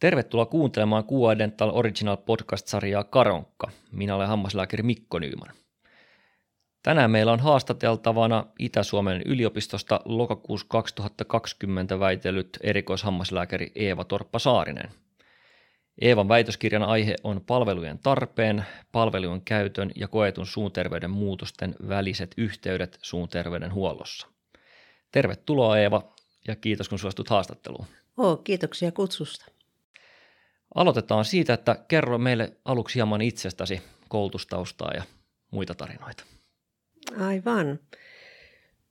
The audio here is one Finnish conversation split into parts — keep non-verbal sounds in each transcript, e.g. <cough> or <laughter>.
Tervetuloa kuuntelemaan QA Dental Original Podcast-sarjaa Karonkka. Minä olen hammaslääkäri Mikko Nyyman. Tänään meillä on haastateltavana Itä-Suomen yliopistosta lokakuussa 2020 väitellyt erikoishammaslääkäri Eeva Torppa-Saarinen. Eevan väitöskirjan aihe on palvelujen tarpeen, palvelujen käytön ja koetun suunterveyden muutosten väliset yhteydet suunterveydenhuollossa. Tervetuloa Eeva ja kiitos kun suostut haastatteluun. Oh, kiitoksia kutsusta. Aloitetaan siitä, että kerro meille aluksi hieman itsestäsi, koulutustaustaa ja muita tarinoita. Aivan.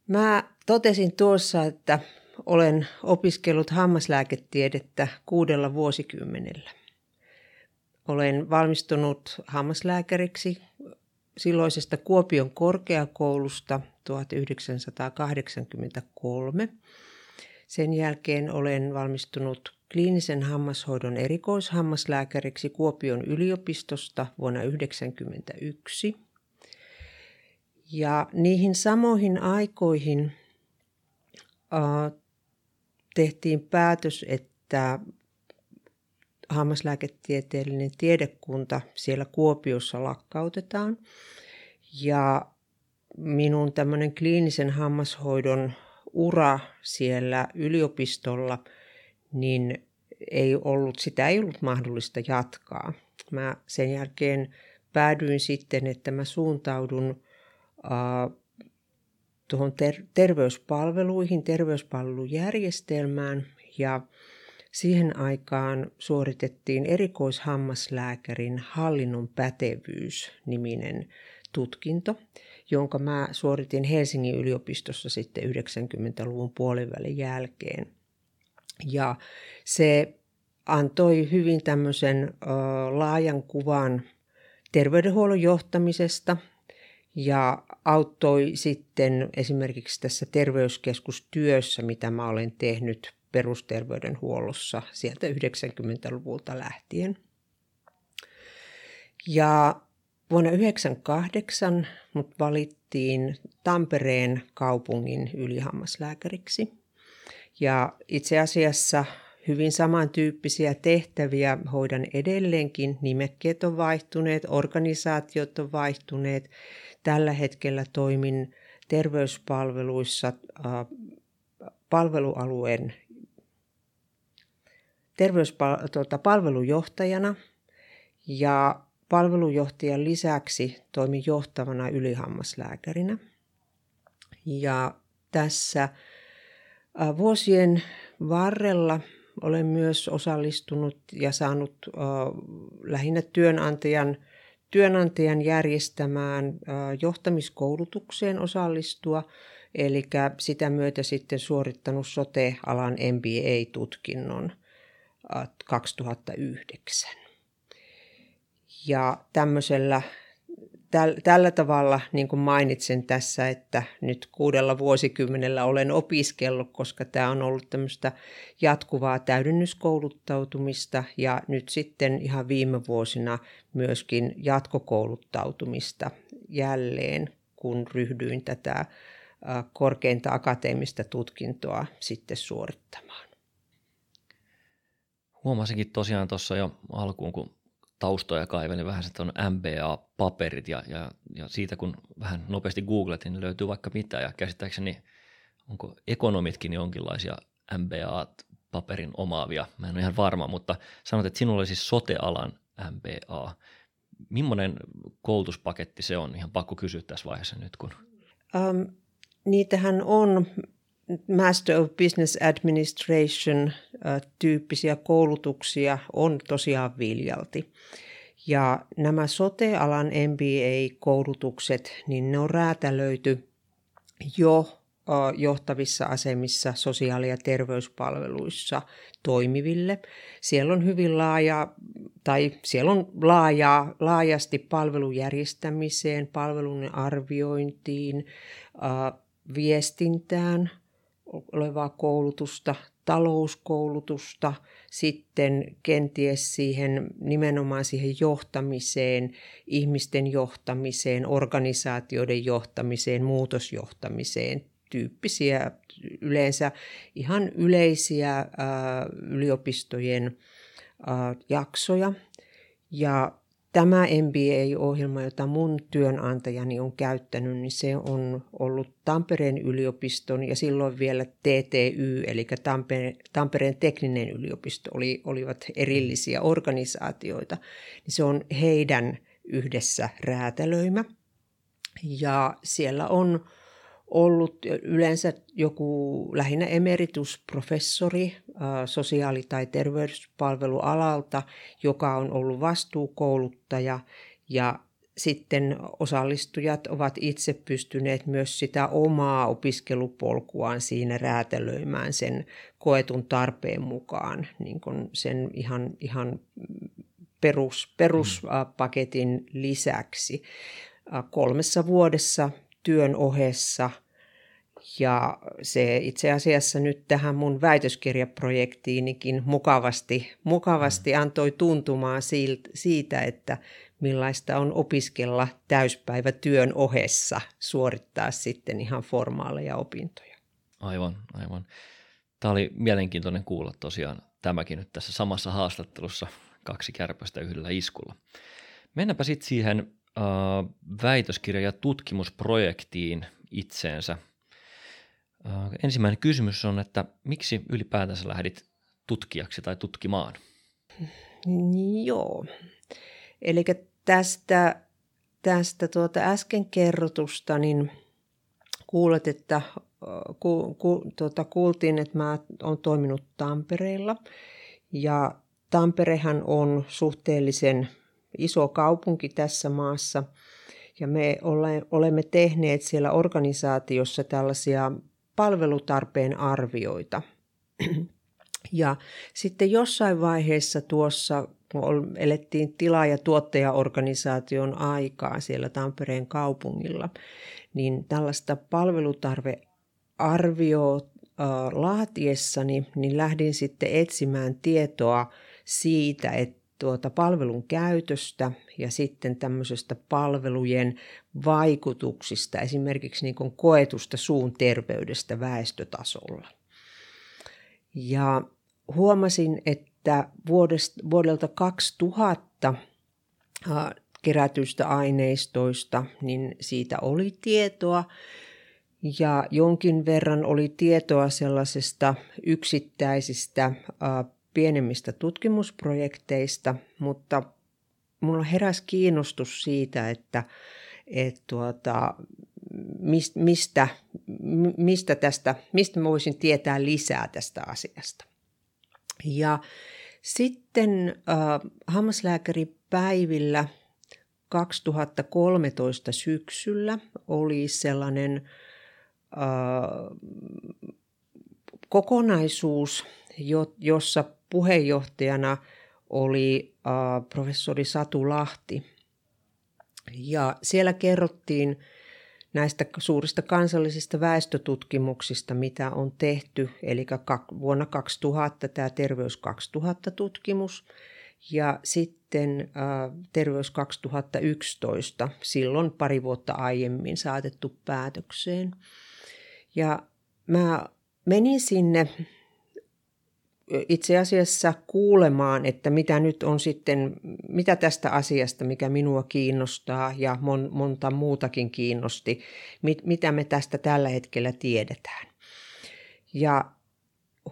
Mä totesin tuossa, että olen opiskellut hammaslääketiedettä kuudella vuosikymmenellä. Olen valmistunut hammaslääkäriksi silloisesta Kuopion korkeakoulusta 1983. Sen jälkeen olen valmistunut kliinisen hammashoidon erikoishammaslääkäriksi Kuopion yliopistosta vuonna 1991. Ja niihin samoihin aikoihin äh, tehtiin päätös, että hammaslääketieteellinen tiedekunta siellä Kuopiossa lakkautetaan. Ja minun tämmöinen kliinisen hammashoidon ura siellä yliopistolla, niin ei ollut, sitä ei ollut mahdollista jatkaa. Mä sen jälkeen päädyin sitten, että mä suuntaudun tuohon ter- terveyspalveluihin, terveyspalvelujärjestelmään ja siihen aikaan suoritettiin erikoishammaslääkärin hallinnon pätevyys niminen tutkinto, jonka mä suoritin Helsingin yliopistossa sitten 90-luvun puolivälin jälkeen. Ja se antoi hyvin tämmöisen ö, laajan kuvan terveydenhuollon johtamisesta ja auttoi sitten esimerkiksi tässä terveyskeskustyössä, mitä mä olen tehnyt perusterveydenhuollossa sieltä 90-luvulta lähtien. Ja vuonna 1998 mut valittiin Tampereen kaupungin ylihammaslääkäriksi. Ja itse asiassa hyvin samantyyppisiä tehtäviä hoidan edelleenkin. Nimekkeet on vaihtuneet, organisaatiot on vaihtuneet. Tällä hetkellä toimin terveyspalveluissa äh, palvelualueen terveyspalvelujohtajana ja palvelujohtajan lisäksi toimin johtavana ylihammaslääkärinä. Ja tässä vuosien varrella olen myös osallistunut ja saanut lähinnä työnantajan, työnantajan järjestämään johtamiskoulutukseen osallistua, eli sitä myötä sitten suorittanut sote-alan MBA-tutkinnon 2009. Ja tämmöisellä tällä tavalla, niin kuin mainitsen tässä, että nyt kuudella vuosikymmenellä olen opiskellut, koska tämä on ollut tämmöistä jatkuvaa täydennyskouluttautumista ja nyt sitten ihan viime vuosina myöskin jatkokouluttautumista jälleen, kun ryhdyin tätä korkeinta akateemista tutkintoa sitten suorittamaan. Huomasinkin tosiaan tuossa jo alkuun, kun taustoja kaivelin vähän, että on MBA-paperit ja, ja, ja siitä kun vähän nopeasti googletin, niin löytyy vaikka mitä ja käsittääkseni onko ekonomitkin jonkinlaisia MBA-paperin omaavia, mä en ole ihan varma, mutta sanot, että sinulla oli siis sotealan MBA. Millainen koulutuspaketti se on? Ihan pakko kysyä tässä vaiheessa nyt. Kun... Um, niitähän on Master of Business Administration tyyppisiä koulutuksia on tosiaan viljalti. Ja nämä sote-alan MBA-koulutukset, niin ne on räätälöity jo johtavissa asemissa sosiaali- ja terveyspalveluissa toimiville. Siellä on hyvin laaja, tai siellä on laaja, laajasti palvelujärjestämiseen, palvelun arviointiin, viestintään, olevaa koulutusta, talouskoulutusta, sitten kenties siihen nimenomaan siihen johtamiseen, ihmisten johtamiseen, organisaatioiden johtamiseen, muutosjohtamiseen, tyyppisiä yleensä ihan yleisiä ää, yliopistojen jaksoja. Ja tämä MBA-ohjelma, jota mun työnantajani on käyttänyt, niin se on ollut Tampereen yliopiston ja silloin vielä TTY, eli Tampereen, Tampereen tekninen yliopisto, oli, olivat erillisiä organisaatioita. Niin se on heidän yhdessä räätälöimä. Ja siellä on ollut yleensä joku lähinnä emeritusprofessori sosiaali- tai terveyspalvelualalta, joka on ollut vastuukouluttaja ja sitten osallistujat ovat itse pystyneet myös sitä omaa opiskelupolkuaan siinä räätälöimään sen koetun tarpeen mukaan, niin kuin sen ihan, ihan perus, peruspaketin lisäksi. Kolmessa vuodessa työn ohessa. Ja se itse asiassa nyt tähän mun väitöskirjaprojektiinikin mukavasti, mukavasti antoi tuntumaan siitä, että millaista on opiskella täyspäivä työn ohessa, suorittaa sitten ihan formaaleja opintoja. Aivan, aivan. Tämä oli mielenkiintoinen kuulla tosiaan tämäkin nyt tässä samassa haastattelussa kaksi kärpästä yhdellä iskulla. Mennäänpä sitten siihen äh, väitöskirja- ja tutkimusprojektiin itseensä. Äh, ensimmäinen kysymys on, että miksi ylipäätänsä lähdit tutkijaksi tai tutkimaan? Joo, eli tästä, tästä tuota äsken kerrotusta, niin kuulet, että ku, ku, tuota, kuultiin, että mä oon toiminut Tampereella ja Tamperehan on suhteellisen iso kaupunki tässä maassa ja me olemme tehneet siellä organisaatiossa tällaisia palvelutarpeen arvioita. Ja sitten jossain vaiheessa tuossa, kun elettiin tila- ja tuottajaorganisaation aikaa siellä Tampereen kaupungilla, niin tällaista palvelutarvearvioa laatiessani, niin lähdin sitten etsimään tietoa siitä, että tuota palvelun käytöstä ja sitten tämmöisestä palvelujen vaikutuksista, esimerkiksi niin kuin koetusta suun terveydestä väestötasolla. Ja huomasin, että vuodesta, vuodelta 2000 kerätyistä aineistoista, niin siitä oli tietoa, ja jonkin verran oli tietoa sellaisesta yksittäisistä pienemmistä tutkimusprojekteista, mutta mulla heräsi kiinnostus siitä, että, että tuota, mistä, mistä, tästä, mistä mä voisin tietää lisää tästä asiasta. Ja sitten äh, hammaslääkäripäivillä 2013 syksyllä oli sellainen äh, kokonaisuus, jossa puheenjohtajana oli professori Satu Lahti. Ja siellä kerrottiin näistä suurista kansallisista väestötutkimuksista, mitä on tehty, eli vuonna 2000 tämä Terveys 2000 tutkimus ja sitten Terveys 2011, silloin pari vuotta aiemmin saatettu päätökseen. Ja mä menin sinne itse asiassa kuulemaan, että mitä nyt on sitten, mitä tästä asiasta, mikä minua kiinnostaa ja mon, monta muutakin kiinnosti, mit, mitä me tästä tällä hetkellä tiedetään. Ja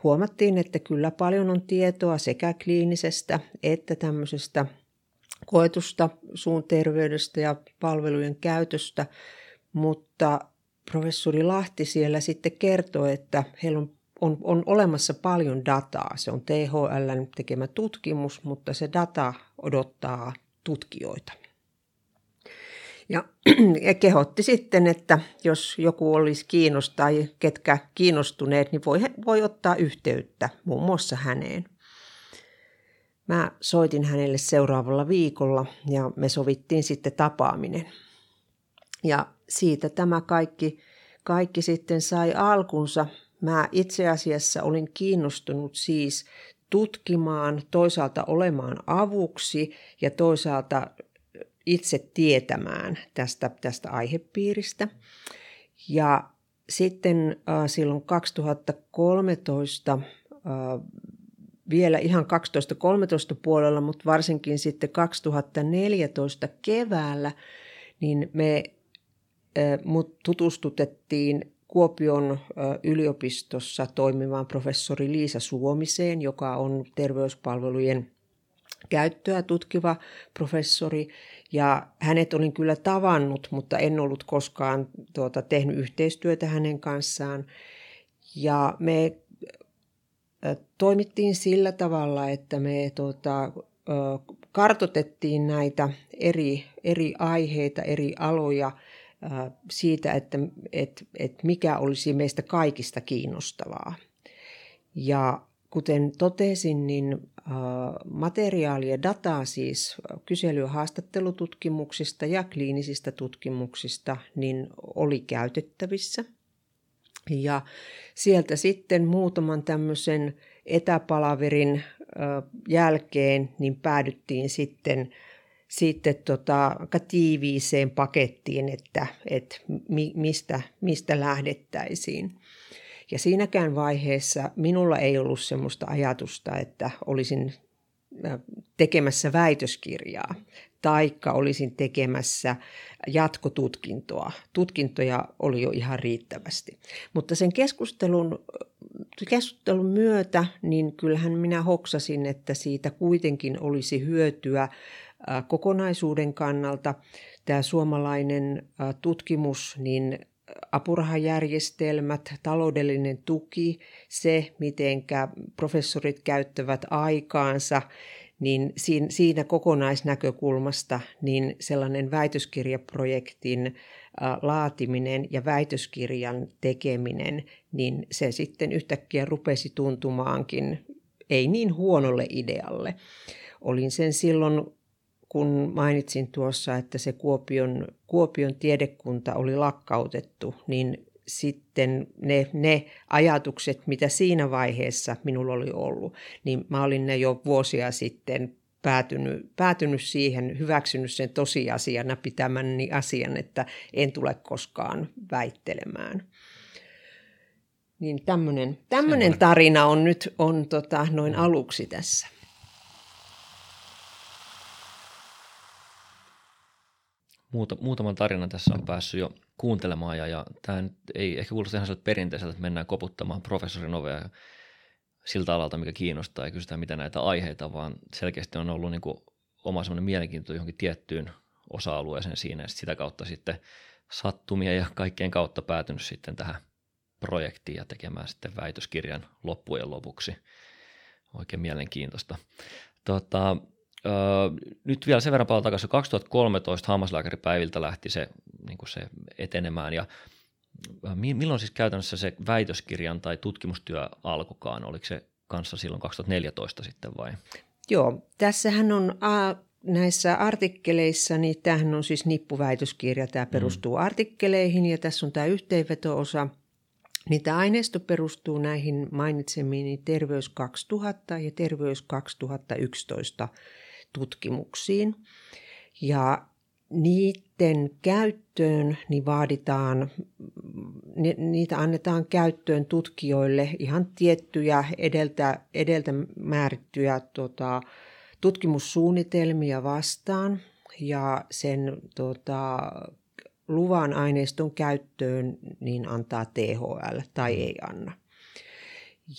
huomattiin, että kyllä paljon on tietoa sekä kliinisestä että tämmöisestä koetusta suun terveydestä ja palvelujen käytöstä, mutta professori Lahti siellä sitten kertoi, että heillä on on, on olemassa paljon dataa. Se on THLn tekemä tutkimus, mutta se data odottaa tutkijoita. Ja, ja kehotti sitten, että jos joku olisi kiinnostunut tai ketkä kiinnostuneet, niin voi, voi ottaa yhteyttä muun muassa häneen. Mä soitin hänelle seuraavalla viikolla ja me sovittiin sitten tapaaminen. Ja siitä tämä kaikki, kaikki sitten sai alkunsa Mä itse asiassa olin kiinnostunut siis tutkimaan, toisaalta olemaan avuksi ja toisaalta itse tietämään tästä, tästä aihepiiristä. Ja sitten äh, silloin 2013 äh, vielä ihan 12-13 puolella, mutta varsinkin sitten 2014 keväällä, niin me mut tutustutettiin Kuopion yliopistossa toimivaan professori Liisa Suomiseen, joka on terveyspalvelujen käyttöä tutkiva professori. Ja hänet olin kyllä tavannut, mutta en ollut koskaan tuota, tehnyt yhteistyötä hänen kanssaan. Ja me toimittiin sillä tavalla, että me tuota, kartotettiin näitä eri, eri aiheita, eri aloja siitä, että, että, että mikä olisi meistä kaikista kiinnostavaa. Ja kuten totesin, niin materiaalia ja dataa siis kysely- ja haastattelututkimuksista ja kliinisistä tutkimuksista niin oli käytettävissä. Ja sieltä sitten muutaman tämmöisen etäpalaverin jälkeen niin päädyttiin sitten sitten tota, aika tiiviiseen pakettiin, että, että mi, mistä, mistä lähdettäisiin. Ja siinäkään vaiheessa minulla ei ollut sellaista ajatusta, että olisin tekemässä väitöskirjaa taikka olisin tekemässä jatkotutkintoa. Tutkintoja oli jo ihan riittävästi. Mutta sen keskustelun, keskustelun myötä, niin kyllähän minä hoksasin, että siitä kuitenkin olisi hyötyä kokonaisuuden kannalta. Tämä suomalainen tutkimus, niin apurahajärjestelmät, taloudellinen tuki, se miten professorit käyttävät aikaansa, niin siinä kokonaisnäkökulmasta niin sellainen väitöskirjaprojektin laatiminen ja väitöskirjan tekeminen, niin se sitten yhtäkkiä rupesi tuntumaankin ei niin huonolle idealle. Olin sen silloin kun mainitsin tuossa, että se Kuopion, Kuopion tiedekunta oli lakkautettu, niin sitten ne, ne ajatukset, mitä siinä vaiheessa minulla oli ollut, niin mä olin ne jo vuosia sitten päätynyt, päätynyt siihen, hyväksynyt sen tosiasiana pitämäni asian, että en tule koskaan väittelemään. Niin tämmöinen tarina on nyt on tota, noin aluksi tässä. Muuta, muutaman tarinan tässä on päässyt jo kuuntelemaan ja, ja tämä ei ehkä kuulosta ihan perinteiseltä, että mennään koputtamaan professorin ovea siltä alalta, mikä kiinnostaa ja kysytään mitä näitä aiheita, vaan selkeästi on ollut niin kuin oma semmoinen mielenkiinto johonkin tiettyyn osa-alueeseen siinä ja sitä kautta sitten sattumia ja kaikkien kautta päätynyt sitten tähän projektiin ja tekemään sitten väitöskirjan loppujen lopuksi. Oikein mielenkiintoista. Tota, Öö, nyt vielä sen verran paljon takaisin. 2013 hammaslääkäripäiviltä lähti se, niin se etenemään ja milloin siis käytännössä se väitöskirjan tai tutkimustyö alkokaan? Oliko se kanssa silloin 2014 sitten vai? Joo, tässähän on a, näissä artikkeleissa, niin tämähän on siis nippuväitöskirja, tämä mm. perustuu mm. artikkeleihin ja tässä on tämä yhteenveto-osa. Niin tämä aineisto perustuu näihin mainitsemiin Terveys 2000 ja Terveys 2011 tutkimuksiin. Ja niiden käyttöön niin vaaditaan, niitä annetaan käyttöön tutkijoille ihan tiettyjä edeltä, edeltä määrittyjä tota, tutkimussuunnitelmia vastaan ja sen tota, luvan aineiston käyttöön niin antaa THL tai ei anna.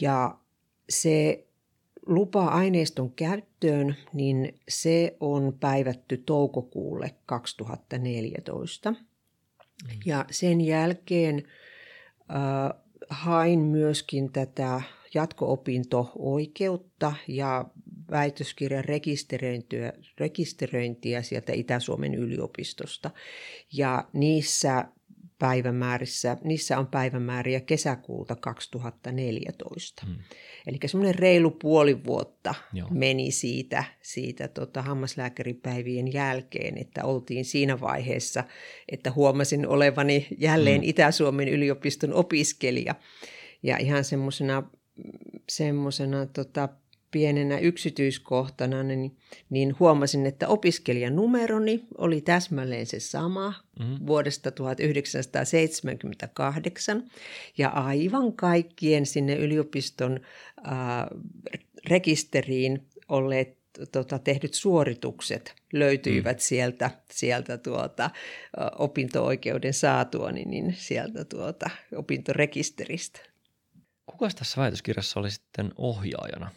Ja se lupa aineiston käyttöön, niin se on päivätty toukokuulle 2014. Mm. Ja sen jälkeen äh, hain myöskin tätä jatko-opinto-oikeutta ja väitöskirjan rekisteröintiä, rekisteröintiä sieltä Itä-Suomen yliopistosta. Ja niissä päivämäärissä, niissä on päivämääriä kesäkuulta 2014. Hmm. Eli semmoinen reilu puoli vuotta Joo. meni siitä, siitä tota hammaslääkäripäivien jälkeen, että oltiin siinä vaiheessa, että huomasin olevani jälleen hmm. Itä-Suomen yliopiston opiskelija. Ja ihan semmoisena semmosena, tota, pienenä yksityiskohtana, niin, niin huomasin, että opiskelijanumeroni oli täsmälleen se sama mm. vuodesta 1978 ja aivan kaikkien sinne yliopiston äh, rekisteriin olleet tota, tehdyt suoritukset löytyivät mm. sieltä, sieltä tuota, opinto-oikeuden saatuani, niin, niin sieltä tuota, opintorekisteristä. Kuka tässä väitöskirjassa oli sitten ohjaajana?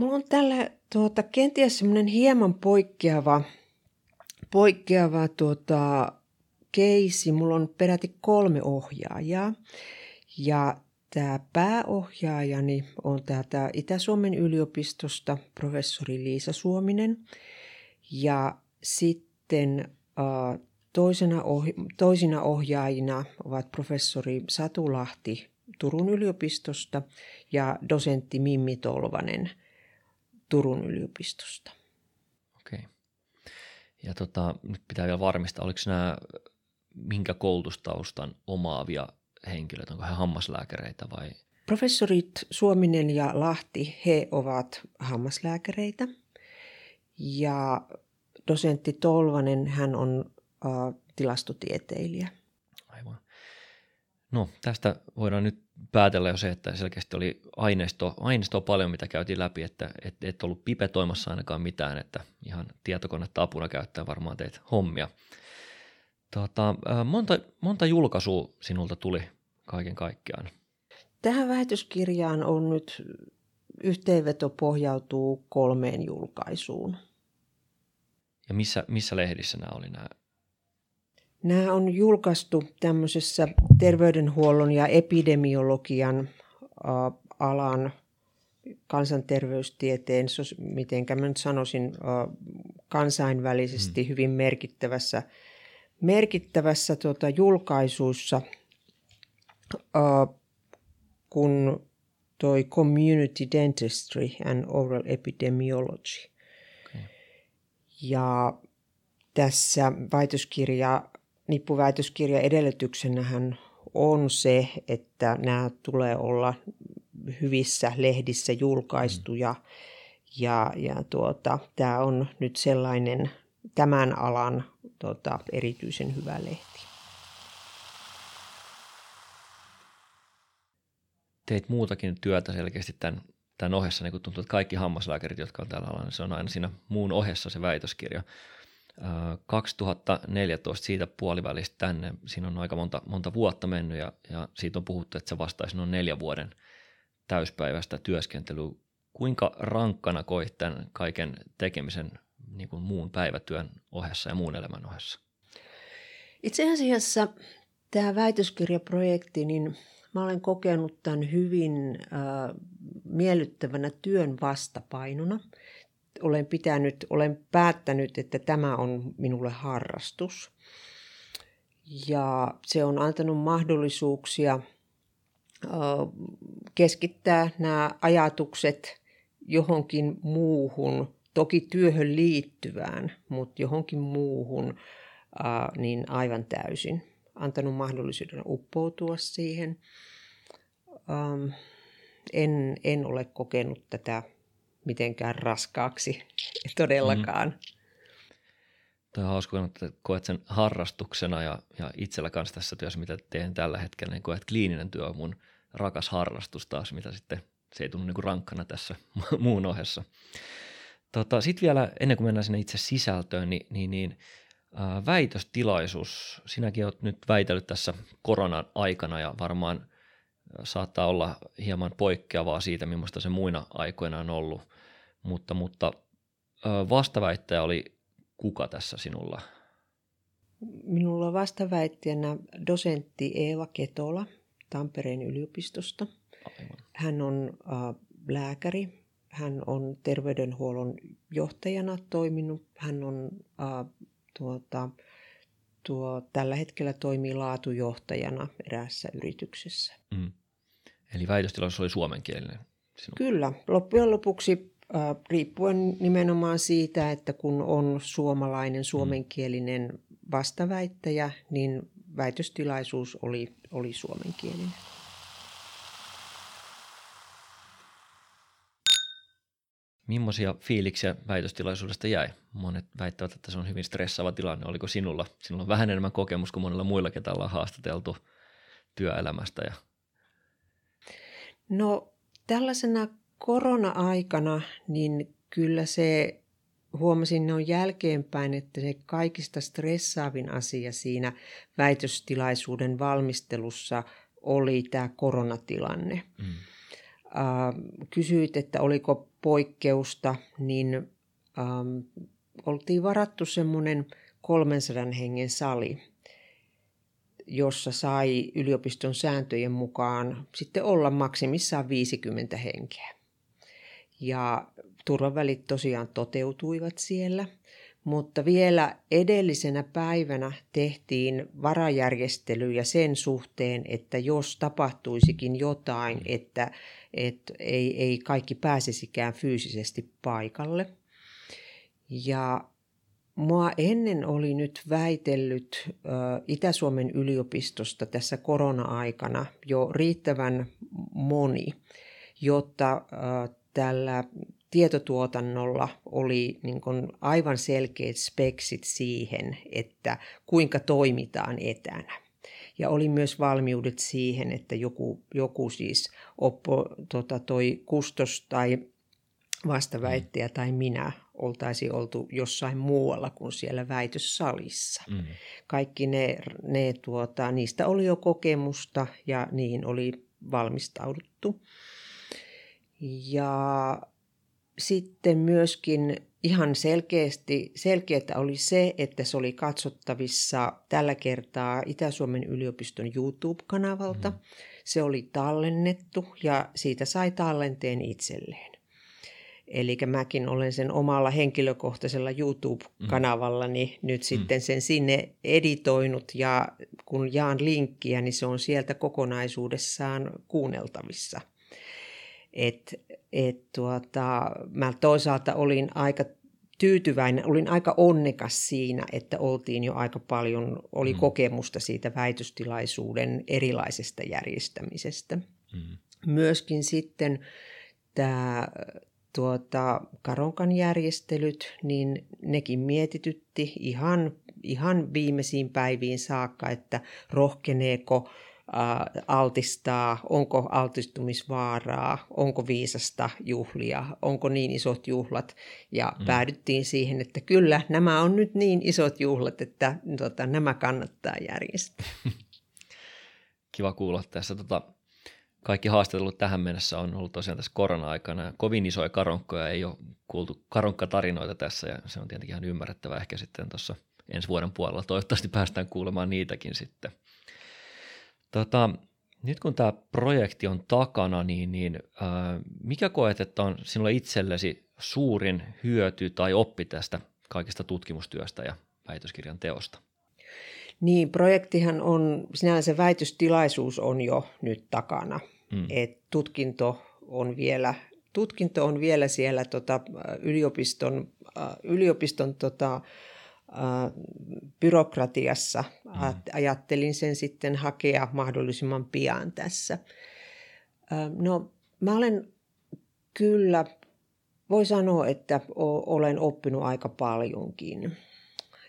Mulla on tällä tuota, kenties semmoinen hieman poikkeava, poikkeava tuota, keisi. Mulla on peräti kolme ohjaajaa. Ja tämä pääohjaajani on täältä Itä-Suomen yliopistosta professori Liisa Suominen. Ja sitten toisena ohja- toisina ohjaajina ovat professori Satu Lahti Turun yliopistosta ja dosentti Mimmi Tolvanen Turun yliopistosta. Okei. Ja tota, nyt pitää vielä varmistaa, oliko nämä minkä koulutustaustan omaavia henkilöitä, onko he hammaslääkäreitä vai? Professorit Suominen ja Lahti, he ovat hammaslääkäreitä ja dosentti Tolvanen, hän on uh, tilastotieteilijä. Aivan. No tästä voidaan nyt päätellä jo se, että selkeästi oli aineisto, aineistoa paljon, mitä käytiin läpi, että et, et ollut pipetoimassa ainakaan mitään, että ihan tietokonetta apuna käyttää varmaan teit hommia. Tota, monta, monta julkaisua sinulta tuli kaiken kaikkiaan? Tähän väitöskirjaan on nyt yhteenveto pohjautuu kolmeen julkaisuun. Ja missä, missä lehdissä nämä oli nämä? Nämä on julkaistu tämmöisessä terveydenhuollon ja epidemiologian alan kansanterveystieteen, miten mä nyt sanoisin, kansainvälisesti hmm. hyvin merkittävässä merkittävässä julkaisussa, uh, kun toi Community Dentistry and Oral Epidemiology. Okay. Ja tässä väitöskirja, nippuväitöskirja edellytyksenähän on se, että nämä tulee olla hyvissä lehdissä julkaistuja. Mm. Ja, ja tuota, tämä on nyt sellainen tämän alan tota, erityisen hyvä lehti. Teit muutakin työtä selkeästi tämän, tämän ohessa, niin kun tuntuu, että kaikki hammaslääkärit, jotka on tällä alalla, niin se on aina siinä muun ohessa se väitöskirja. 2014 siitä puolivälistä tänne, siinä on aika monta, monta vuotta mennyt ja, ja siitä on puhuttu, että se vastaisi noin neljä vuoden täyspäiväistä työskentelyä. Kuinka rankkana koit tämän kaiken tekemisen niin kuin muun päivätyön ohessa ja muun elämän ohessa? Itse asiassa tämä väitöskirjaprojekti, niin mä olen kokenut tämän hyvin äh, miellyttävänä työn vastapainona. Olen, pitänyt, olen päättänyt, että tämä on minulle harrastus. Ja se on antanut mahdollisuuksia keskittää nämä ajatukset johonkin muuhun toki työhön liittyvään, mutta johonkin muuhun, niin aivan täysin. Antanut mahdollisuuden uppoutua siihen. En, en ole kokenut tätä mitenkään raskaaksi <laughs> todellakaan. Mm. Tuo on hauska, että koet sen harrastuksena ja, ja itsellä kanssa tässä työssä, mitä teen tällä hetkellä, niin koet kliininen työ on mun rakas harrastus taas, mitä sitten se ei tunnu niin rankkana tässä <laughs> muun ohessa. Tota, Sitten vielä, ennen kuin mennään sinne itse sisältöön, niin, niin, niin ää, väitöstilaisuus. Sinäkin olet nyt väitellyt tässä koronan aikana ja varmaan saattaa olla hieman poikkeavaa siitä, millaista se muina aikoina on ollut. Mutta, mutta vastaväittäjä oli kuka tässä sinulla? Minulla vastaväittäjänä dosentti Eeva Ketola Tampereen yliopistosta. Aivan. Hän on lääkäri, hän on terveydenhuollon johtajana toiminut. Hän on äh, tuota, tuo, tällä hetkellä toimii laatujohtajana eräässä yrityksessä. Mm. Eli väitöstilaisuus oli suomenkielinen? Sinun. Kyllä. Loppujen lopuksi äh, riippuen nimenomaan siitä, että kun on suomalainen, suomenkielinen vastaväittäjä, niin väitöstilaisuus oli, oli suomenkielinen. Millaisia fiiliksiä väitöstilaisuudesta jäi? Monet väittävät, että se on hyvin stressaava tilanne. Oliko sinulla? Sinulla on vähän enemmän kokemus kuin monilla muilla, ketä ollaan haastateltu työelämästä. Ja... No tällaisena korona-aikana, niin kyllä se, huomasin ne on jälkeenpäin, että se kaikista stressaavin asia siinä väitöstilaisuuden valmistelussa oli tämä koronatilanne. Mm. Äh, kysyit, että oliko poikkeusta, niin ähm, oltiin varattu semmoinen 300 hengen sali, jossa sai yliopiston sääntöjen mukaan sitten olla maksimissaan 50 henkeä. Ja turvavälit tosiaan toteutuivat siellä, mutta vielä edellisenä päivänä tehtiin varajärjestelyjä sen suhteen, että jos tapahtuisikin jotain, että, että ei, ei kaikki pääsisikään fyysisesti paikalle. Ja Mua ennen oli nyt väitellyt Itä-Suomen yliopistosta tässä korona-aikana jo riittävän moni, jotta tällä tietotuotannolla oli niin kuin aivan selkeät speksit siihen, että kuinka toimitaan etänä. Ja oli myös valmiudet siihen, että joku, joku siis oppo, tota, toi kustos tai vastaväittäjä tai minä oltaisi oltu jossain muualla kuin siellä väitössalissa. Mm. Kaikki ne, ne tuota, niistä oli jo kokemusta ja niihin oli valmistauduttu. Ja sitten myöskin ihan selkeästi, selkeää oli se, että se oli katsottavissa tällä kertaa Itä-Suomen yliopiston YouTube-kanavalta. Mm. Se oli tallennettu ja siitä sai tallenteen itselleen. Eli mäkin olen sen omalla henkilökohtaisella YouTube-kanavallani mm. nyt sitten mm. sen sinne editoinut ja kun jaan linkkiä, niin se on sieltä kokonaisuudessaan kuunneltavissa. Et, et tuota, mä toisaalta olin aika tyytyväinen, olin aika onnekas siinä, että oltiin jo aika paljon, oli mm. kokemusta siitä väitöstilaisuuden erilaisesta järjestämisestä. Mm. Myöskin sitten tämä tuota, Karonkan järjestelyt, niin nekin mietitytti ihan, ihan viimeisiin päiviin saakka, että rohkeneeko altistaa, onko altistumisvaaraa, onko viisasta juhlia, onko niin isot juhlat. Ja mm. päädyttiin siihen, että kyllä nämä on nyt niin isot juhlat, että tota, nämä kannattaa järjestää. <laughs> Kiva kuulla tässä. Tota, kaikki haastattelut tähän mennessä on ollut tosiaan tässä korona-aikana. Kovin isoja karonkkoja ei ole kuultu karonkkatarinoita tässä ja se on tietenkin ihan ymmärrettävä ehkä sitten tuossa ensi vuoden puolella. Toivottavasti päästään kuulemaan niitäkin sitten. Tota, nyt kun tämä projekti on takana, niin, niin äh, mikä koet, että on sinulle itsellesi suurin hyöty tai oppi tästä kaikesta tutkimustyöstä ja väitöskirjan teosta? Niin, projektihan on, sinänsä väitöstilaisuus on jo nyt takana. Mm. Et tutkinto on vielä, tutkinto on vielä siellä tota, yliopiston, äh, yliopiston tota, äh, byrokratiassa. Mm. Ajattelin sen sitten hakea mahdollisimman pian tässä. Äh, no, mä olen kyllä, voi sanoa, että olen oppinut aika paljonkin.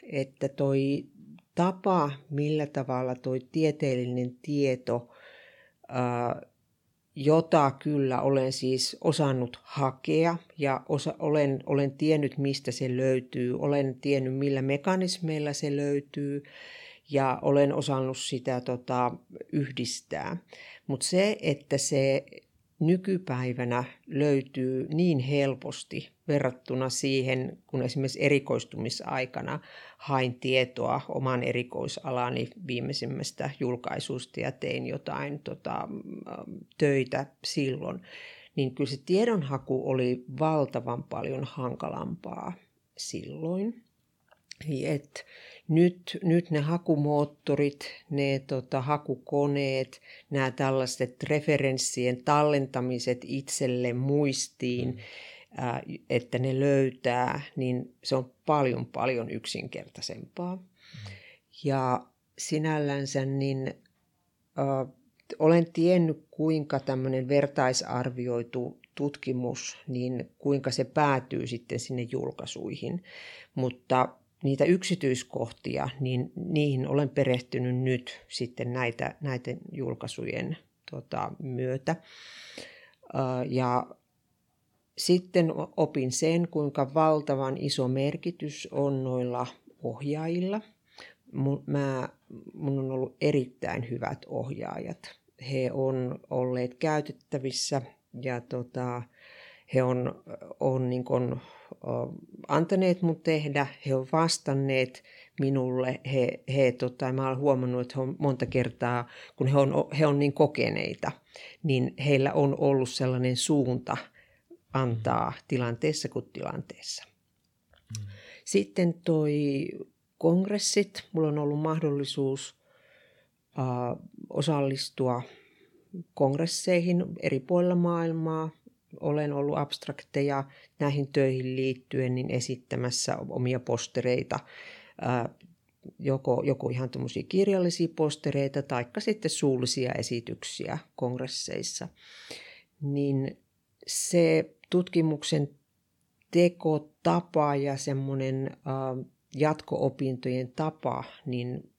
Että toi tapa, millä tavalla tuo tieteellinen tieto, jota kyllä olen siis osannut hakea ja osa, olen, olen tiennyt, mistä se löytyy, olen tiennyt, millä mekanismeilla se löytyy ja olen osannut sitä tota, yhdistää. Mutta se, että se nykypäivänä löytyy niin helposti verrattuna siihen, kun esimerkiksi erikoistumisaikana hain tietoa oman erikoisalani viimeisimmästä julkaisusta ja tein jotain tota, töitä silloin, niin kyllä se tiedonhaku oli valtavan paljon hankalampaa silloin. Et nyt, nyt ne hakumoottorit, ne tota, hakukoneet, nämä tällaiset referenssien tallentamiset itselle muistiin, mm. Että ne löytää, niin se on paljon paljon yksinkertaisempaa. Ja sinällänsä niin olen tiennyt, kuinka tämmöinen vertaisarvioitu tutkimus, niin kuinka se päätyy sitten sinne julkaisuihin. Mutta niitä yksityiskohtia, niin niihin olen perehtynyt nyt sitten näitä, näiden julkaisujen tota, myötä. Ja sitten opin sen, kuinka valtavan iso merkitys on noilla ohjaajilla. Mä, on ollut erittäin hyvät ohjaajat. He on olleet käytettävissä ja tota, he on, on niin kun, antaneet mun tehdä, he on vastanneet minulle. He, he tota, mä olen huomannut, että he on monta kertaa, kun he on, he on niin kokeneita, niin heillä on ollut sellainen suunta antaa tilanteessa kuin tilanteessa. Mm. Sitten toi kongressit, mulla on ollut mahdollisuus uh, osallistua kongresseihin eri puolilla maailmaa, olen ollut abstrakteja näihin töihin liittyen niin esittämässä omia postereita, joko, joko ihan tämmöisiä kirjallisia postereita tai sitten suullisia esityksiä kongresseissa. Niin se tutkimuksen tekotapa ja semmoinen jatko-opintojen tapa, niin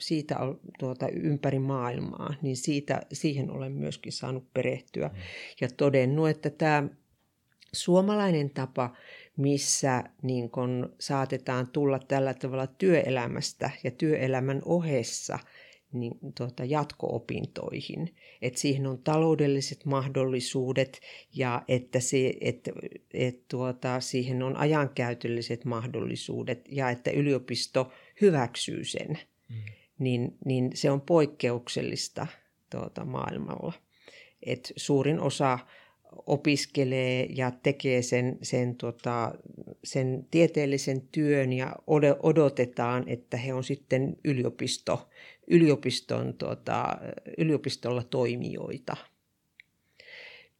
siitä on tuota, ympäri maailmaa, niin siitä, siihen olen myöskin saanut perehtyä mm. ja todennut, että tämä suomalainen tapa, missä niin kun saatetaan tulla tällä tavalla työelämästä ja työelämän ohessa niin, tuota, jatko-opintoihin. Että siihen on taloudelliset mahdollisuudet ja että, se, että, että tuota, siihen on ajankäytölliset mahdollisuudet ja että yliopisto hyväksyy sen mm. niin, niin se on poikkeuksellista tuota, maailmalla. Et suurin osa opiskelee ja tekee sen, sen, tota, sen tieteellisen työn ja odotetaan, että he on sitten yliopisto, yliopiston, tota, yliopistolla toimijoita.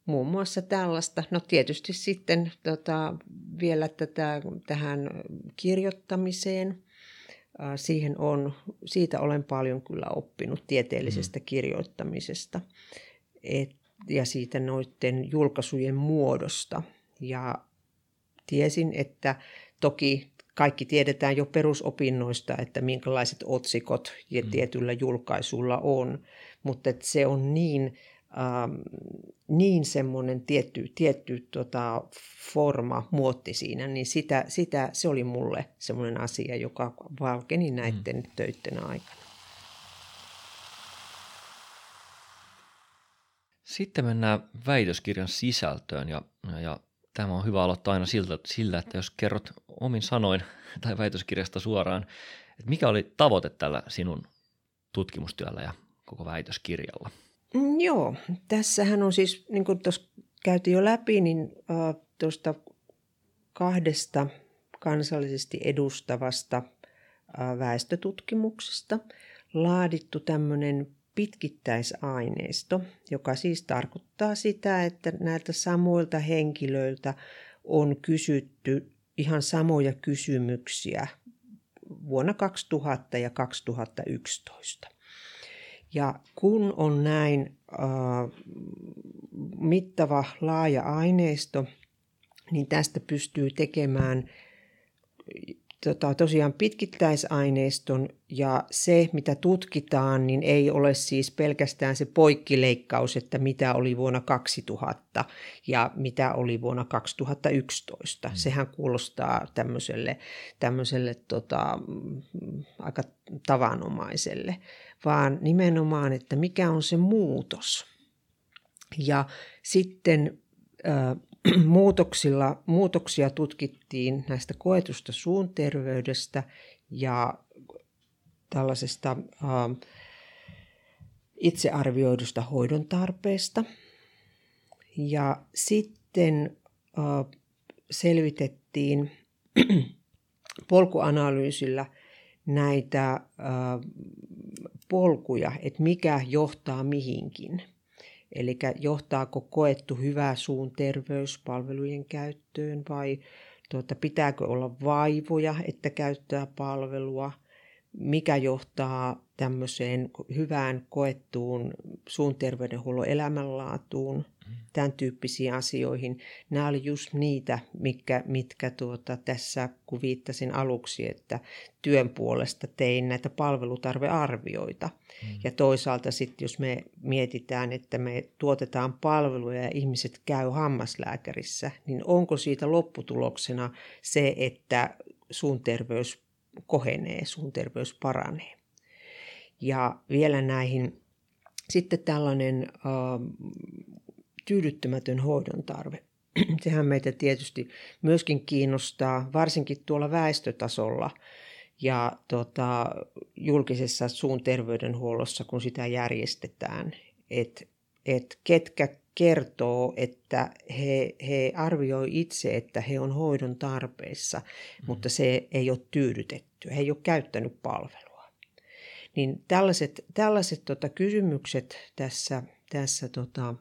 Muun muassa tällaista. No tietysti sitten tota, vielä tätä, tähän kirjoittamiseen – siihen on, siitä olen paljon kyllä oppinut tieteellisestä mm. kirjoittamisesta et, ja siitä noiden julkaisujen muodosta. Ja tiesin, että toki kaikki tiedetään jo perusopinnoista, että minkälaiset otsikot mm. tietyllä julkaisulla on, mutta se on niin ähm, niin semmoinen tietty, tietty tota, forma, muotti siinä, niin sitä, sitä, se oli mulle semmoinen asia, joka valkeni näiden mm. töiden aikana. Sitten mennään väitöskirjan sisältöön ja, ja tämä on hyvä aloittaa aina siltä, sillä, että jos kerrot omin sanoin <laughs> tai väitöskirjasta suoraan, että mikä oli tavoite tällä sinun tutkimustyöllä ja koko väitöskirjalla? Mm, joo, tässähän on siis, niin kuin tuossa käytiin jo läpi, niin äh, tuosta kahdesta kansallisesti edustavasta äh, väestötutkimuksesta laadittu tämmöinen pitkittäisaineisto, joka siis tarkoittaa sitä, että näiltä samoilta henkilöiltä on kysytty ihan samoja kysymyksiä vuonna 2000 ja 2011. Ja kun on näin äh, mittava laaja aineisto, niin tästä pystyy tekemään tota, tosiaan pitkittäisaineiston ja se, mitä tutkitaan, niin ei ole siis pelkästään se poikkileikkaus, että mitä oli vuonna 2000 ja mitä oli vuonna 2011. Mm. Sehän kuulostaa tämmöiselle, tämmöiselle tota, aika tavanomaiselle, vaan nimenomaan, että mikä on se muutos. Ja sitten äh, <clears throat> muutoksilla, muutoksia tutkittiin näistä koetusta suun terveydestä ja tällaisesta äh, itsearvioidusta hoidon tarpeesta. Ja sitten äh, selvitettiin <clears throat> polkuanalyysillä näitä äh, polkuja, että mikä johtaa mihinkin – Eli johtaako koettu hyvä suun terveyspalvelujen käyttöön vai tuota, pitääkö olla vaivoja, että käyttää palvelua, mikä johtaa tämmöiseen hyvään koettuun suun terveydenhuollon elämänlaatuun. Tämän tyyppisiin asioihin. Nämä oli just niitä, mitkä, mitkä tuota, tässä, kun viittasin aluksi, että työn puolesta tein näitä palvelutarvearvioita. Mm. Ja toisaalta sitten, jos me mietitään, että me tuotetaan palveluja ja ihmiset käy hammaslääkärissä, niin onko siitä lopputuloksena se, että suun terveys kohenee, suun terveys paranee. Ja vielä näihin sitten tällainen äh, tyydyttämätön hoidon tarve. <clears throat> Sehän meitä tietysti myöskin kiinnostaa, varsinkin tuolla väestötasolla ja tota, julkisessa suun terveydenhuollossa, kun sitä järjestetään, että et ketkä kertoo, että he, he arvioi itse, että he on hoidon tarpeessa, mm. mutta se ei ole tyydytetty. He ei ole käyttänyt palvelua. Niin tällaiset, tällaiset tota, kysymykset tässä, tässä tota,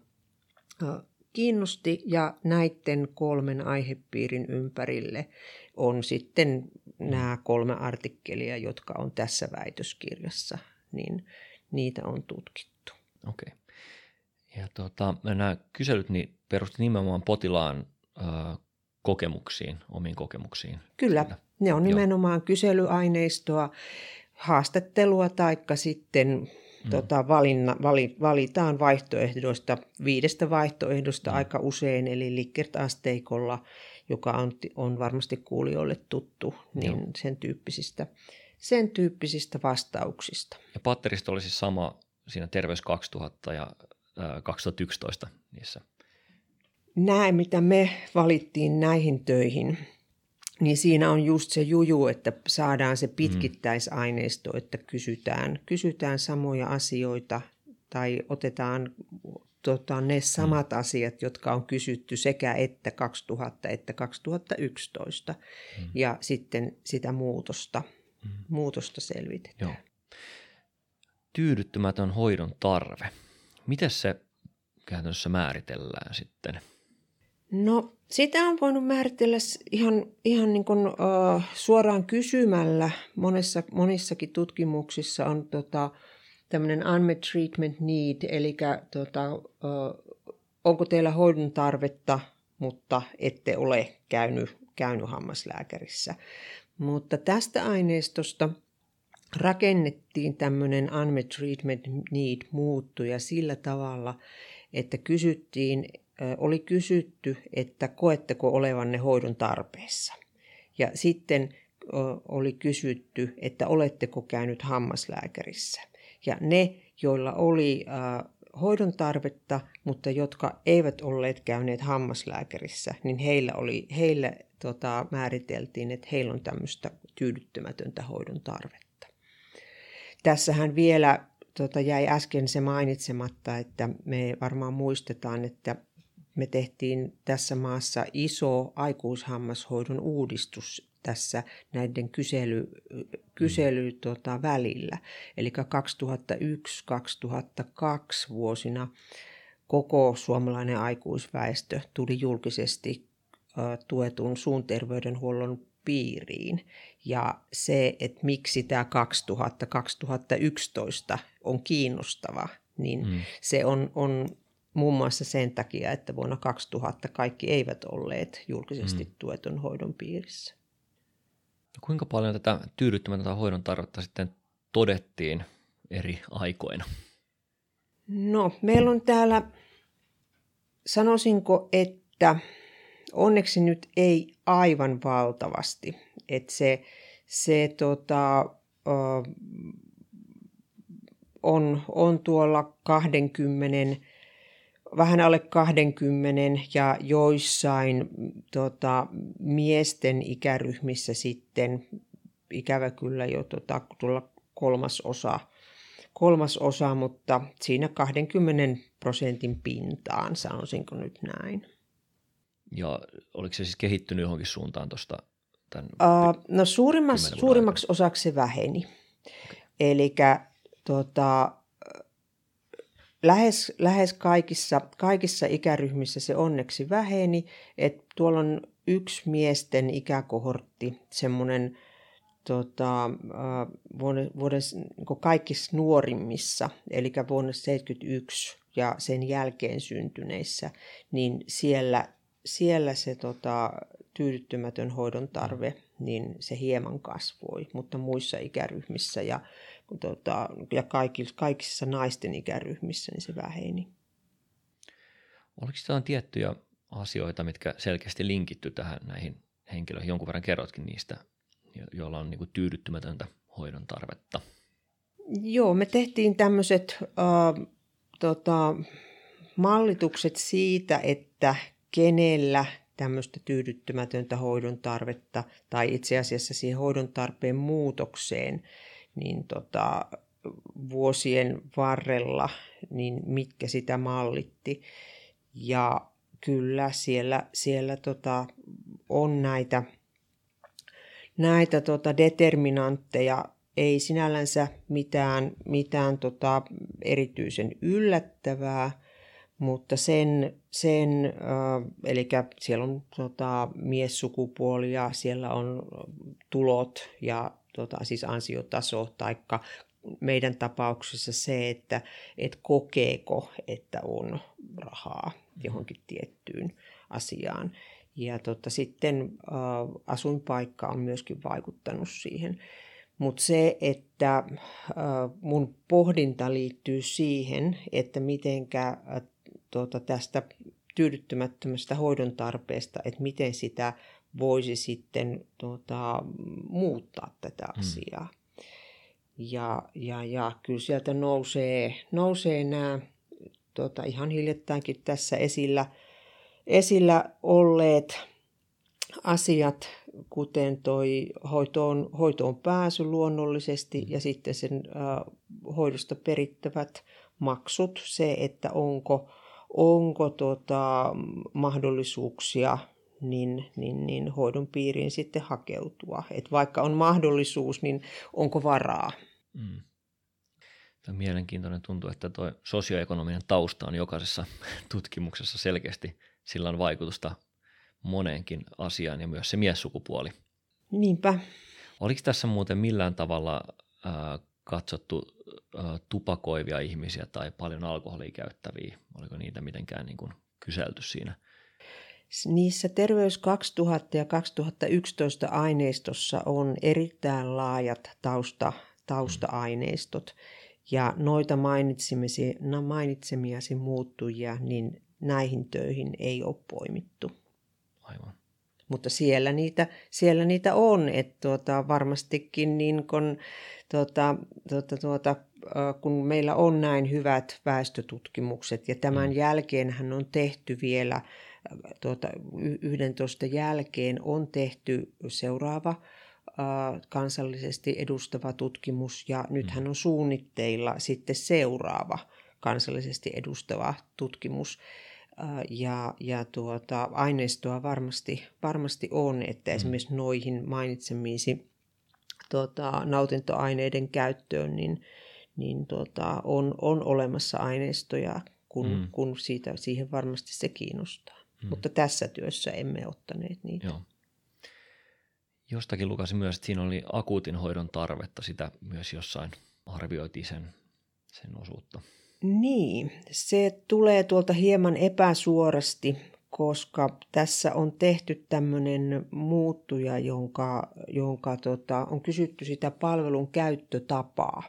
kiinnosti ja näiden kolmen aihepiirin ympärille on sitten nämä kolme artikkelia, jotka on tässä väitöskirjassa, niin niitä on tutkittu. Okei. Okay. Ja tuota, nämä kyselyt niin perusti nimenomaan potilaan ö, kokemuksiin, omiin kokemuksiin. Kyllä, Kyllä. ne on nimenomaan Joo. kyselyaineistoa, haastattelua tai sitten mm. tota, valinna, vali, valitaan vaihtoehdoista, viidestä vaihtoehdosta mm. aika usein, eli Likert-asteikolla, joka on, on varmasti kuulijoille tuttu, niin Joo. sen tyyppisistä, sen tyyppisistä vastauksista. Ja patteristo oli siis sama siinä Terveys 2000 ja 2011 niissä? Näin, mitä me valittiin näihin töihin, niin siinä on just se juju, että saadaan se pitkittäisaineisto, että kysytään, kysytään samoja asioita tai otetaan tota, ne samat mm. asiat, jotka on kysytty sekä että 2000 että 2011 mm. ja sitten sitä muutosta, mm. muutosta selvitetään. Joo. Tyydyttymätön hoidon tarve. Miten se käytännössä määritellään sitten? No sitä on voinut määritellä ihan, ihan niin kuin, uh, suoraan kysymällä. Monessa, monissakin tutkimuksissa on tota, tämmöinen unmet treatment need, eli tota, uh, onko teillä hoidon tarvetta, mutta ette ole käynyt, käynyt hammaslääkärissä. Mutta tästä aineistosta – rakennettiin tämmöinen unmet treatment need muuttuja sillä tavalla, että kysyttiin, oli kysytty, että koetteko olevanne hoidon tarpeessa. Ja sitten oli kysytty, että oletteko käynyt hammaslääkärissä. Ja ne, joilla oli hoidon tarvetta, mutta jotka eivät olleet käyneet hammaslääkärissä, niin heillä, oli, heillä tota, määriteltiin, että heillä on tämmöistä tyydyttämätöntä hoidon tarvetta. Tässähän vielä tota, jäi äsken se mainitsematta, että me varmaan muistetaan, että me tehtiin tässä maassa iso aikuishammashoidon uudistus tässä näiden kysely, kysely tota, välillä. Eli 2001-2002 vuosina koko suomalainen aikuisväestö tuli julkisesti tuetun suun terveydenhuollon piiriin. Ja se, että miksi tämä 2000-2011 on kiinnostava, niin mm. se on, on muun muassa sen takia, että vuonna 2000 kaikki eivät olleet julkisesti mm. tuetun hoidon piirissä. No kuinka paljon tätä tyydyttämätöntä hoidon tarvetta sitten todettiin eri aikoina? No, meillä on täällä, sanoisinko, että onneksi nyt ei aivan valtavasti. Että se, se tota, on, on tuolla 20, vähän alle 20 ja joissain tota, miesten ikäryhmissä sitten ikävä kyllä jo tota, tuolla kolmas osa, kolmas osa, mutta siinä 20 prosentin pintaan, sanoisinko nyt näin. Ja oliko se siis kehittynyt johonkin suuntaan tuosta? Uh, no suurimmaksi, suurimmaksi osaksi se väheni. Okay. Eli tota, lähes, lähes kaikissa, kaikissa ikäryhmissä se onneksi väheni. Et tuolla on yksi miesten ikäkohortti, semmoinen tota, vuoden, vuoden niin kaikissa nuorimmissa, eli vuonna 1971 ja sen jälkeen syntyneissä, niin siellä, siellä se tota, tyydyttymätön hoidon tarve, niin se hieman kasvoi, mutta muissa ikäryhmissä ja, tota, ja kaikissa, kaikissa naisten ikäryhmissä niin se väheni. Oliko jotain tiettyjä asioita, mitkä selkeästi linkitty tähän näihin henkilöihin? Jonkun verran kerrotkin niistä, joilla on niin kuin tyydyttymätöntä hoidon tarvetta. Joo, me tehtiin tämmöiset äh, tota, mallitukset siitä, että kenellä tämmöistä tyydyttymätöntä hoidon tarvetta tai itse asiassa siihen hoidon tarpeen muutokseen, niin tota, vuosien varrella, niin mitkä sitä mallitti. Ja kyllä siellä, siellä tota, on näitä, näitä tota determinantteja, ei sinällänsä mitään, mitään tota erityisen yllättävää, mutta sen, sen äh, eli siellä on tota, miessukupuoli ja siellä on tulot ja tota, siis ansiotaso, taikka meidän tapauksessa se, että et kokeeko, että on rahaa johonkin tiettyyn asiaan. Ja tota, sitten äh, asuinpaikka on myöskin vaikuttanut siihen. Mutta se, että äh, mun pohdinta liittyy siihen, että mitenkä äh, tuota, tästä tyydyttymättömästä hoidon tarpeesta, että miten sitä voisi sitten tuota, muuttaa tätä hmm. asiaa. Ja, ja, ja kyllä sieltä nousee, nousee nämä tuota, ihan hiljattainkin tässä esillä, esillä olleet asiat, kuten toi hoitoon, hoitoon pääsy luonnollisesti ja sitten sen äh, hoidosta perittävät maksut, se, että onko, onko tota, mahdollisuuksia niin, niin, niin hoidon piiriin sitten hakeutua. Et vaikka on mahdollisuus, niin onko varaa? Mm. Tämä on mielenkiintoinen tuntuu, että tuo sosioekonominen tausta on jokaisessa tutkimuksessa selkeästi, sillä on vaikutusta moneenkin asiaan ja myös se miessukupuoli. Niinpä. Oliko tässä muuten millään tavalla äh, katsottu äh, tupakoivia ihmisiä tai paljon alkoholia käyttäviä? Oliko niitä mitenkään niin kuin kyselty siinä? Niissä Terveys 2000 ja 2011 aineistossa on erittäin laajat tausta, tausta-aineistot. Ja noita mainitsemiasi, mainitsemiasi muuttujia, niin näihin töihin ei ole poimittu. Aivan. Mutta siellä niitä, siellä niitä on, että tuota, varmastikin niin kun, tuota, tuota, tuota, kun meillä on näin hyvät väestötutkimukset ja tämän mm. jälkeen hän on tehty vielä tuota, 11 jälkeen on tehty seuraava kansallisesti edustava tutkimus ja nythän mm. on suunnitteilla sitten seuraava kansallisesti edustava tutkimus. Ja, ja tuota, aineistoa varmasti, varmasti on, että mm. esimerkiksi noihin mainitsemiisi tuota, nautintoaineiden käyttöön, niin, niin tuota, on, on olemassa aineistoja, kun, mm. kun siitä, siihen varmasti se kiinnostaa. Mm. Mutta tässä työssä emme ottaneet niitä. Joo. Jostakin lukasin myös, että siinä oli akuutin hoidon tarvetta, sitä myös jossain arvioitiin sen, sen osuutta. Niin, se tulee tuolta hieman epäsuorasti, koska tässä on tehty tämmöinen muuttuja, jonka, jonka tota, on kysytty sitä palvelun käyttötapaa.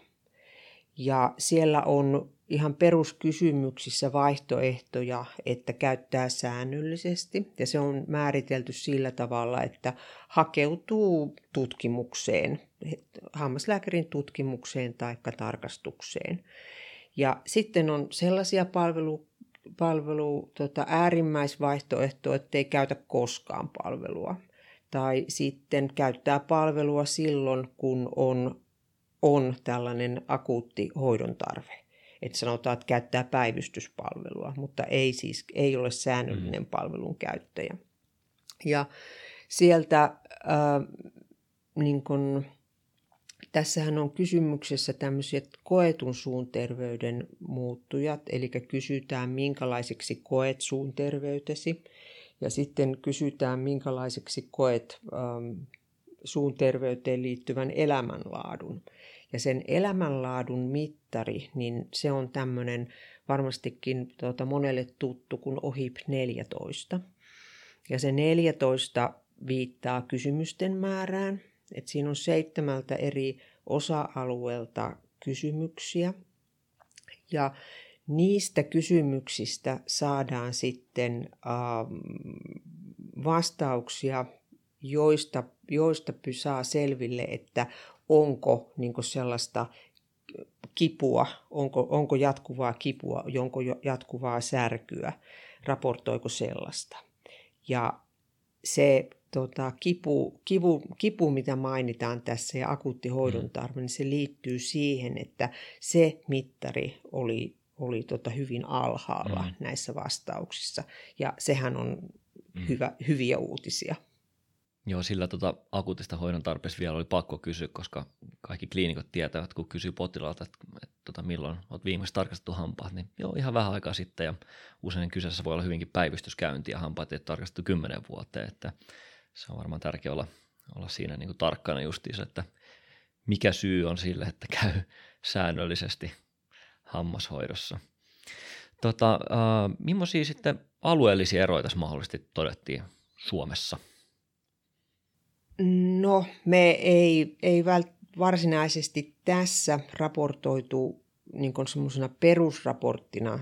Ja siellä on ihan peruskysymyksissä vaihtoehtoja, että käyttää säännöllisesti. Ja se on määritelty sillä tavalla, että hakeutuu tutkimukseen, hammaslääkärin tutkimukseen tai tarkastukseen. Ja sitten on sellaisia palvelu, palvelu tota, äärimmäisvaihtoehtoja, että ei käytä koskaan palvelua. Tai sitten käyttää palvelua silloin, kun on, on tällainen akuutti hoidon tarve. Että sanotaan, että käyttää päivystyspalvelua, mutta ei siis ei ole säännöllinen mm. palvelun käyttäjä. Ja sieltä äh, niin kun, Tässähän on kysymyksessä tämmöiset koetun suun terveyden muuttujat, eli kysytään minkälaiseksi koet suun terveytesi ja sitten kysytään minkälaiseksi koet ähm, suun terveyteen liittyvän elämänlaadun. Ja sen elämänlaadun mittari, niin se on tämmöinen varmastikin tuota, monelle tuttu kuin OHIP 14. Ja se 14 viittaa kysymysten määrään. Et siinä on seitsemältä eri osa-alueelta kysymyksiä. Ja niistä kysymyksistä saadaan sitten ähm, vastauksia, joista, joista saa selville, että onko niin sellaista kipua, onko, onko jatkuvaa kipua, onko jatkuvaa särkyä, raportoiko sellaista. Ja se tota, kipu, kipu, kipu, mitä mainitaan tässä ja akuutti hoidon mm. tarve, niin se liittyy siihen, että se mittari oli, oli tota hyvin alhaalla mm. näissä vastauksissa. Ja sehän on mm. hyvä, hyviä uutisia. Joo, sillä tota akuutista hoidon tarpeessa vielä oli pakko kysyä, koska kaikki kliinikot tietävät, kun kysyy potilaalta, että, että tota, milloin olet viimeksi tarkastettu hampaat, niin joo, ihan vähän aikaa sitten ja usein kyseessä voi olla hyvinkin päivystyskäynti ja hampaat ei tarkastettu kymmenen vuoteen, että se on varmaan tärkeää olla, olla siinä niin kuin tarkkana justiinsa, että mikä syy on sille, että käy <laughs> säännöllisesti hammashoidossa. Tota, äh, millaisia sitten alueellisia eroja tässä mahdollisesti todettiin Suomessa? No, me ei, ei vält, varsinaisesti tässä raportoitu niin semmoisena perusraporttina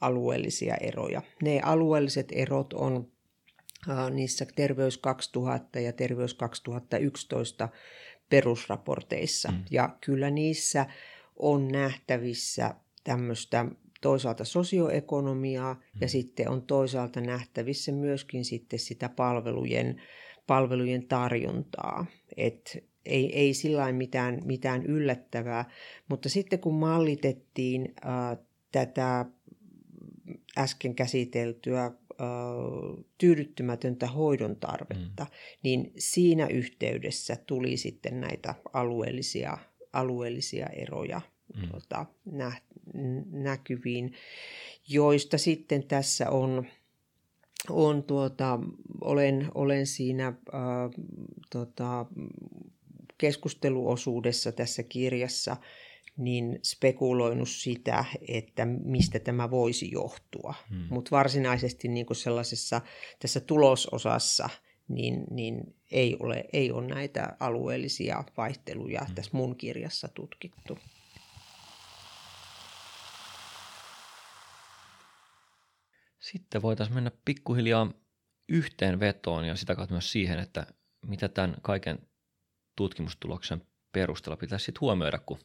alueellisia eroja. Ne alueelliset erot on niissä Terveys 2000 ja Terveys 2011 perusraporteissa. Mm. Ja kyllä niissä on nähtävissä tämmöistä toisaalta sosioekonomiaa mm. ja sitten on toisaalta nähtävissä myöskin sitten sitä palvelujen, palvelujen tarjontaa. Et ei, ei sillä mitään, mitään yllättävää, mutta sitten kun mallitettiin ää, tätä äsken käsiteltyä tyydyttymätöntä hoidon tarvetta, mm. niin siinä yhteydessä tuli sitten näitä alueellisia, alueellisia eroja mm. tuota, nä, näkyviin, joista sitten tässä on, on tuota, olen, olen siinä äh, tota, keskusteluosuudessa tässä kirjassa niin spekuloinut sitä, että mistä tämä voisi johtua. Hmm. Mutta varsinaisesti niin kuin sellaisessa tässä tulososassa niin, niin ei, ole, ei ole näitä alueellisia vaihteluja hmm. tässä mun kirjassa tutkittu. Sitten voitaisiin mennä pikkuhiljaa yhteenvetoon ja sitä kautta myös siihen, että mitä tämän kaiken tutkimustuloksen perusteella pitäisi sitten huomioida, kun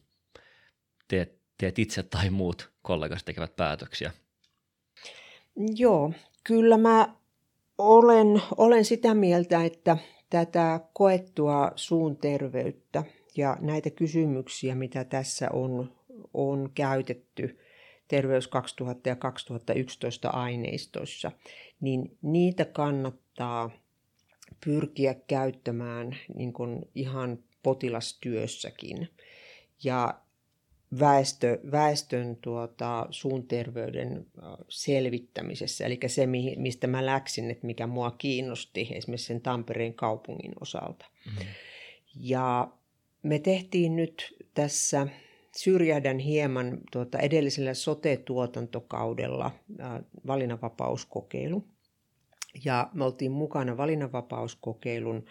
teet, teet itse tai muut kollegas tekevät päätöksiä? Joo, kyllä mä olen, olen sitä mieltä, että tätä koettua suun terveyttä ja näitä kysymyksiä, mitä tässä on, on käytetty Terveys 2000 ja 2011 aineistoissa, niin niitä kannattaa pyrkiä käyttämään niin kuin ihan potilastyössäkin. Ja väestö, väestön tuota, suun terveyden selvittämisessä, eli se, mistä mä läksin, että mikä mua kiinnosti esimerkiksi sen Tampereen kaupungin osalta. Mm-hmm. Ja me tehtiin nyt tässä, syrjähdän hieman tuota, edellisellä sote-tuotantokaudella äh, valinnanvapauskokeilu. Ja me oltiin mukana valinnanvapauskokeilun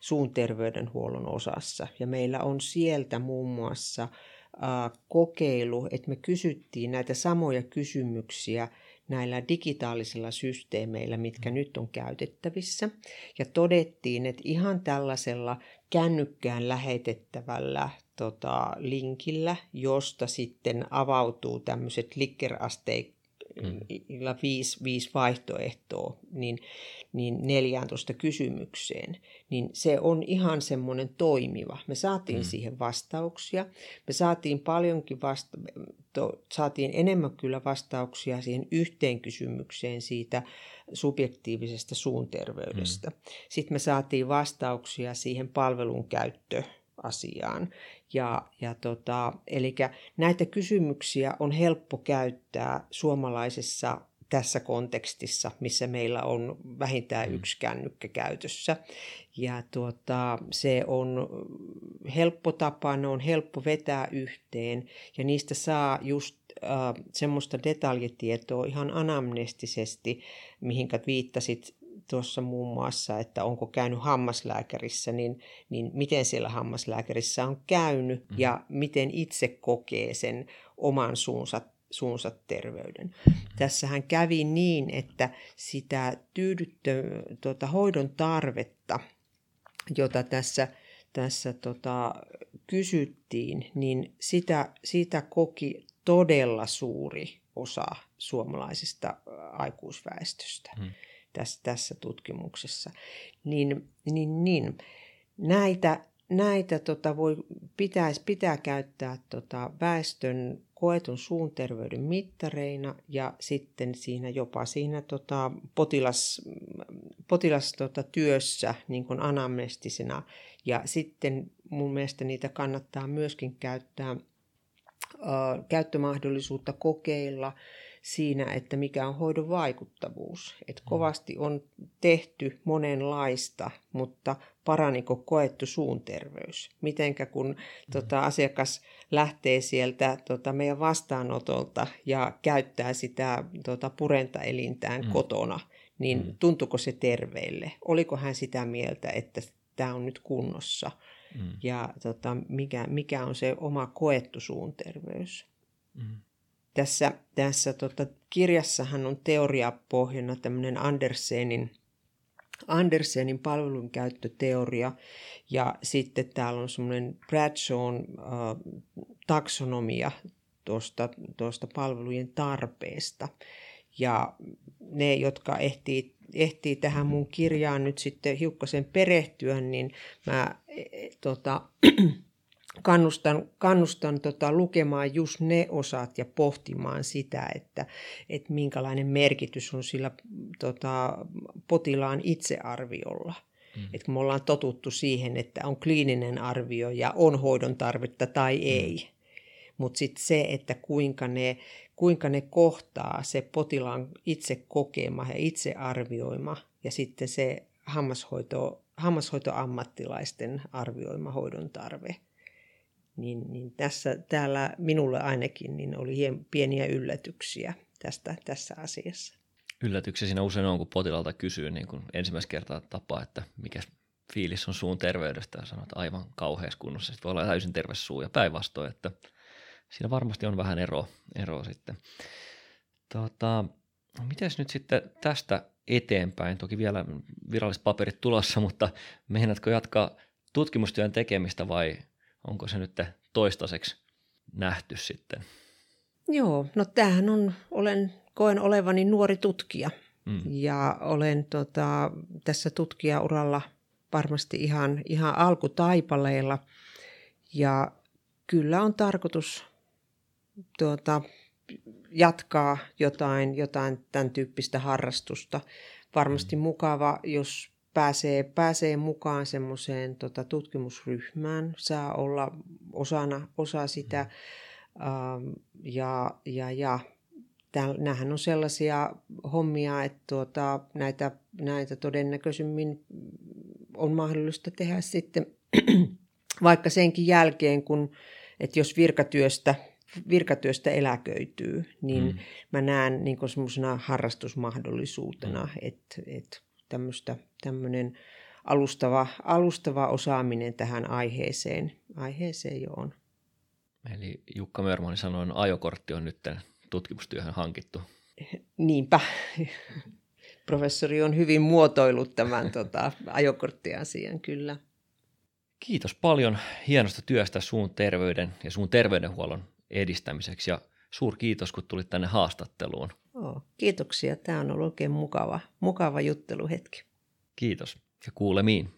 suun terveydenhuollon osassa. Ja meillä on sieltä muun muassa kokeilu, että me kysyttiin näitä samoja kysymyksiä näillä digitaalisilla systeemeillä, mitkä nyt on käytettävissä. Ja todettiin, että ihan tällaisella kännykkään lähetettävällä tota, linkillä, josta sitten avautuu tämmöiset likkerasteik mm. viisi, viisi vaihtoehtoa, niin, niin 14 kysymykseen, niin se on ihan semmoinen toimiva. Me saatiin mm. siihen vastauksia. Me saatiin paljonkin vasta- to, saatiin enemmän kyllä vastauksia siihen yhteen kysymykseen siitä subjektiivisesta suunterveydestä. Mm. Sitten me saatiin vastauksia siihen palvelun käyttöön asiaan. Ja, ja tota, eli näitä kysymyksiä on helppo käyttää suomalaisessa tässä kontekstissa, missä meillä on vähintään mm. yksi kännykkä käytössä. Ja tuota, se on helppo tapa, ne on helppo vetää yhteen ja niistä saa just äh, semmoista detaljitietoa ihan anamnestisesti, mihinkä viittasit tuossa muun muassa, että onko käynyt hammaslääkärissä, niin, niin miten siellä hammaslääkärissä on käynyt mm. ja miten itse kokee sen oman suunsa suunsa terveyden. Tässähän kävi niin, että sitä tyydyttö, tuota, hoidon tarvetta, jota tässä, tässä tota, kysyttiin, niin sitä, sitä koki todella suuri osa suomalaisesta aikuisväestöstä hmm. Tässä, tässä tutkimuksessa. Niin, niin, niin näitä, näitä tota voi, pitäisi, pitää käyttää tota väestön koetun suun terveyden mittareina ja sitten siinä jopa siinä tota, potilas, potilas tota, työssä niin kuin anamnestisena. Ja sitten mun mielestä niitä kannattaa myöskin käyttää, äh, käyttömahdollisuutta kokeilla siinä, että mikä on hoidon vaikuttavuus. Et mm. kovasti on tehty monenlaista, mutta paraniko koettu suun terveys? Mitenkä kun mm. tota, asiakas lähtee sieltä tota, meidän vastaanotolta ja käyttää sitä tota, purentaelintään mm. kotona, niin mm. tuntuko se terveelle? Oliko hän sitä mieltä, että tämä on nyt kunnossa? Mm. Ja tota, mikä, mikä on se oma koettu suun terveys? Mm. Tässä, tässä tota, kirjassahan on teoriapohjana tämmöinen Andersenin, Andersenin palvelunkäyttöteoria ja sitten täällä on semmoinen Bradshawn äh, taksonomia tuosta, tuosta palvelujen tarpeesta. Ja ne, jotka ehtii, ehtii tähän mun kirjaan nyt sitten hiukkasen perehtyä, niin mä e, e tota, kannustan, kannustan tota, lukemaan just ne osat ja pohtimaan sitä, että, että minkälainen merkitys on sillä tota, potilaan itsearviolla. Mm. Että kun me ollaan totuttu siihen, että on kliininen arvio ja on hoidon tarvetta tai mm. ei. Mutta sitten se, että kuinka ne, kuinka ne kohtaa se potilaan itse kokema ja itse arvioima ja sitten se hammashoito, hammashoitoammattilaisten arvioima hoidon tarve – niin, niin tässä, täällä minulle ainakin niin oli hien, pieniä yllätyksiä tästä, tässä asiassa. Yllätyksiä siinä usein on, kun potilaalta kysyy niin kun ensimmäistä kertaa tapaa, että mikä fiilis on suun terveydestä ja sanoo, että aivan kauheassa kunnossa. Sitten voi olla täysin terve suu ja päinvastoin, että siinä varmasti on vähän ero, ero sitten. Tota, Miten nyt sitten tästä eteenpäin? Toki vielä viralliset paperit tulossa, mutta meinaatko jatkaa tutkimustyön tekemistä vai onko se nyt toistaiseksi nähty sitten? Joo, no tämähän on, olen, koen olevani nuori tutkija mm. ja olen tota, tässä tutkijauralla varmasti ihan, ihan alkutaipaleilla ja kyllä on tarkoitus tuota, jatkaa jotain, jotain tämän tyyppistä harrastusta. Varmasti mm. mukava, jos pääsee, pääsee mukaan semmoiseen tota, tutkimusryhmään, saa olla osana, osa sitä ähm, ja, ja, ja Nämähän on sellaisia hommia, että tuota, näitä, näitä todennäköisemmin on mahdollista tehdä sitten <clears throat> vaikka senkin jälkeen, kun, että jos virkatyöstä, virkatyöstä eläköityy, niin mm. mä näen niin semmoisena harrastusmahdollisuutena, mm. että, että tämmöistä, tämmöinen alustava, alustava osaaminen tähän aiheeseen, aiheeseen jo on. Eli Jukka Mörmani sanoi, että ajokortti on nyt tutkimustyöhön hankittu. Niinpä. Professori on hyvin muotoillut tämän tota, ajokorttiasian, kyllä. Kiitos paljon hienosta työstä suun terveyden ja suun terveydenhuollon edistämiseksi ja suur kiitos, kun tulit tänne haastatteluun. Oh, kiitoksia. Tämä on ollut oikein mukava, mukava jutteluhetki. Kiitos ja kuulemiin.